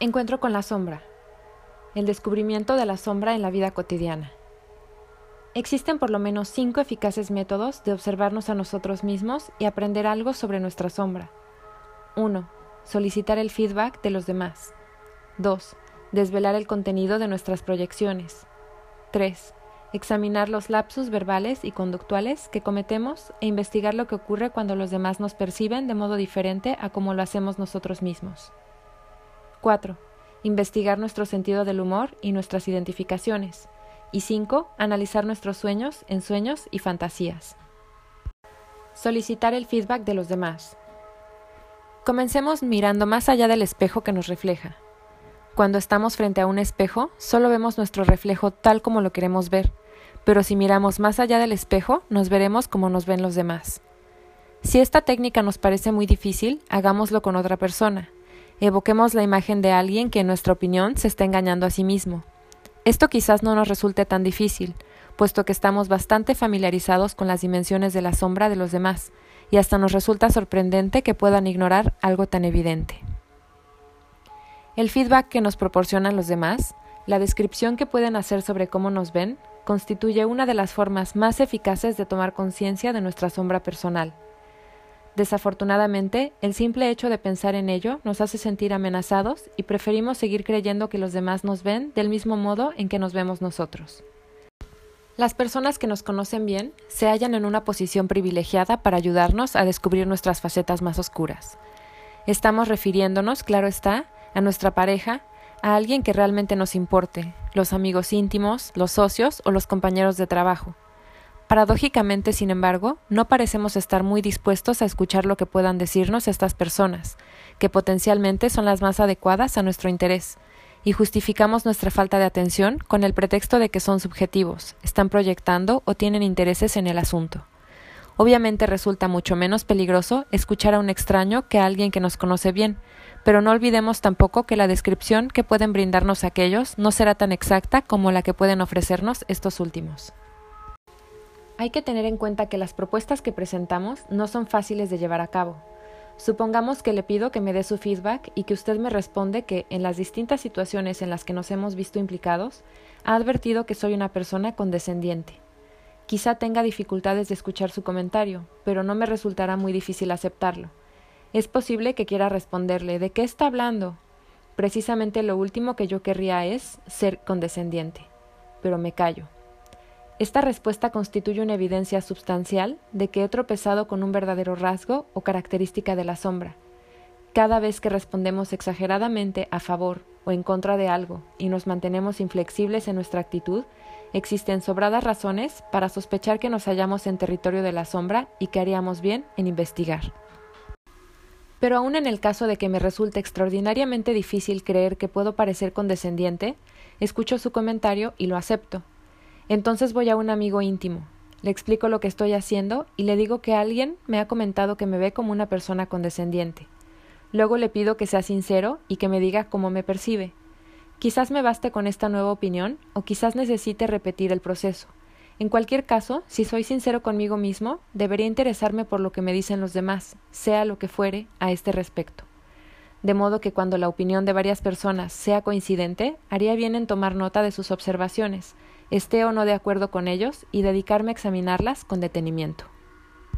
Encuentro con la sombra. El descubrimiento de la sombra en la vida cotidiana. Existen por lo menos cinco eficaces métodos de observarnos a nosotros mismos y aprender algo sobre nuestra sombra. 1. Solicitar el feedback de los demás. 2. Desvelar el contenido de nuestras proyecciones. 3. Examinar los lapsus verbales y conductuales que cometemos e investigar lo que ocurre cuando los demás nos perciben de modo diferente a como lo hacemos nosotros mismos. 4. Investigar nuestro sentido del humor y nuestras identificaciones. Y 5. Analizar nuestros sueños, ensueños y fantasías. Solicitar el feedback de los demás. Comencemos mirando más allá del espejo que nos refleja. Cuando estamos frente a un espejo, solo vemos nuestro reflejo tal como lo queremos ver, pero si miramos más allá del espejo, nos veremos como nos ven los demás. Si esta técnica nos parece muy difícil, hagámoslo con otra persona. Evoquemos la imagen de alguien que en nuestra opinión se está engañando a sí mismo. Esto quizás no nos resulte tan difícil, puesto que estamos bastante familiarizados con las dimensiones de la sombra de los demás, y hasta nos resulta sorprendente que puedan ignorar algo tan evidente. El feedback que nos proporcionan los demás, la descripción que pueden hacer sobre cómo nos ven, constituye una de las formas más eficaces de tomar conciencia de nuestra sombra personal. Desafortunadamente, el simple hecho de pensar en ello nos hace sentir amenazados y preferimos seguir creyendo que los demás nos ven del mismo modo en que nos vemos nosotros. Las personas que nos conocen bien se hallan en una posición privilegiada para ayudarnos a descubrir nuestras facetas más oscuras. Estamos refiriéndonos, claro está, a nuestra pareja, a alguien que realmente nos importe, los amigos íntimos, los socios o los compañeros de trabajo. Paradójicamente, sin embargo, no parecemos estar muy dispuestos a escuchar lo que puedan decirnos estas personas, que potencialmente son las más adecuadas a nuestro interés, y justificamos nuestra falta de atención con el pretexto de que son subjetivos, están proyectando o tienen intereses en el asunto. Obviamente resulta mucho menos peligroso escuchar a un extraño que a alguien que nos conoce bien, pero no olvidemos tampoco que la descripción que pueden brindarnos aquellos no será tan exacta como la que pueden ofrecernos estos últimos. Hay que tener en cuenta que las propuestas que presentamos no son fáciles de llevar a cabo. Supongamos que le pido que me dé su feedback y que usted me responde que, en las distintas situaciones en las que nos hemos visto implicados, ha advertido que soy una persona condescendiente. Quizá tenga dificultades de escuchar su comentario, pero no me resultará muy difícil aceptarlo. Es posible que quiera responderle ¿de qué está hablando? Precisamente lo último que yo querría es ser condescendiente. Pero me callo. Esta respuesta constituye una evidencia sustancial de que he tropezado con un verdadero rasgo o característica de la sombra. Cada vez que respondemos exageradamente a favor o en contra de algo y nos mantenemos inflexibles en nuestra actitud, existen sobradas razones para sospechar que nos hallamos en territorio de la sombra y que haríamos bien en investigar. Pero aun en el caso de que me resulte extraordinariamente difícil creer que puedo parecer condescendiente, escucho su comentario y lo acepto, entonces voy a un amigo íntimo, le explico lo que estoy haciendo y le digo que alguien me ha comentado que me ve como una persona condescendiente. Luego le pido que sea sincero y que me diga cómo me percibe. Quizás me baste con esta nueva opinión o quizás necesite repetir el proceso. En cualquier caso, si soy sincero conmigo mismo, debería interesarme por lo que me dicen los demás, sea lo que fuere, a este respecto. De modo que cuando la opinión de varias personas sea coincidente, haría bien en tomar nota de sus observaciones, esté o no de acuerdo con ellos y dedicarme a examinarlas con detenimiento.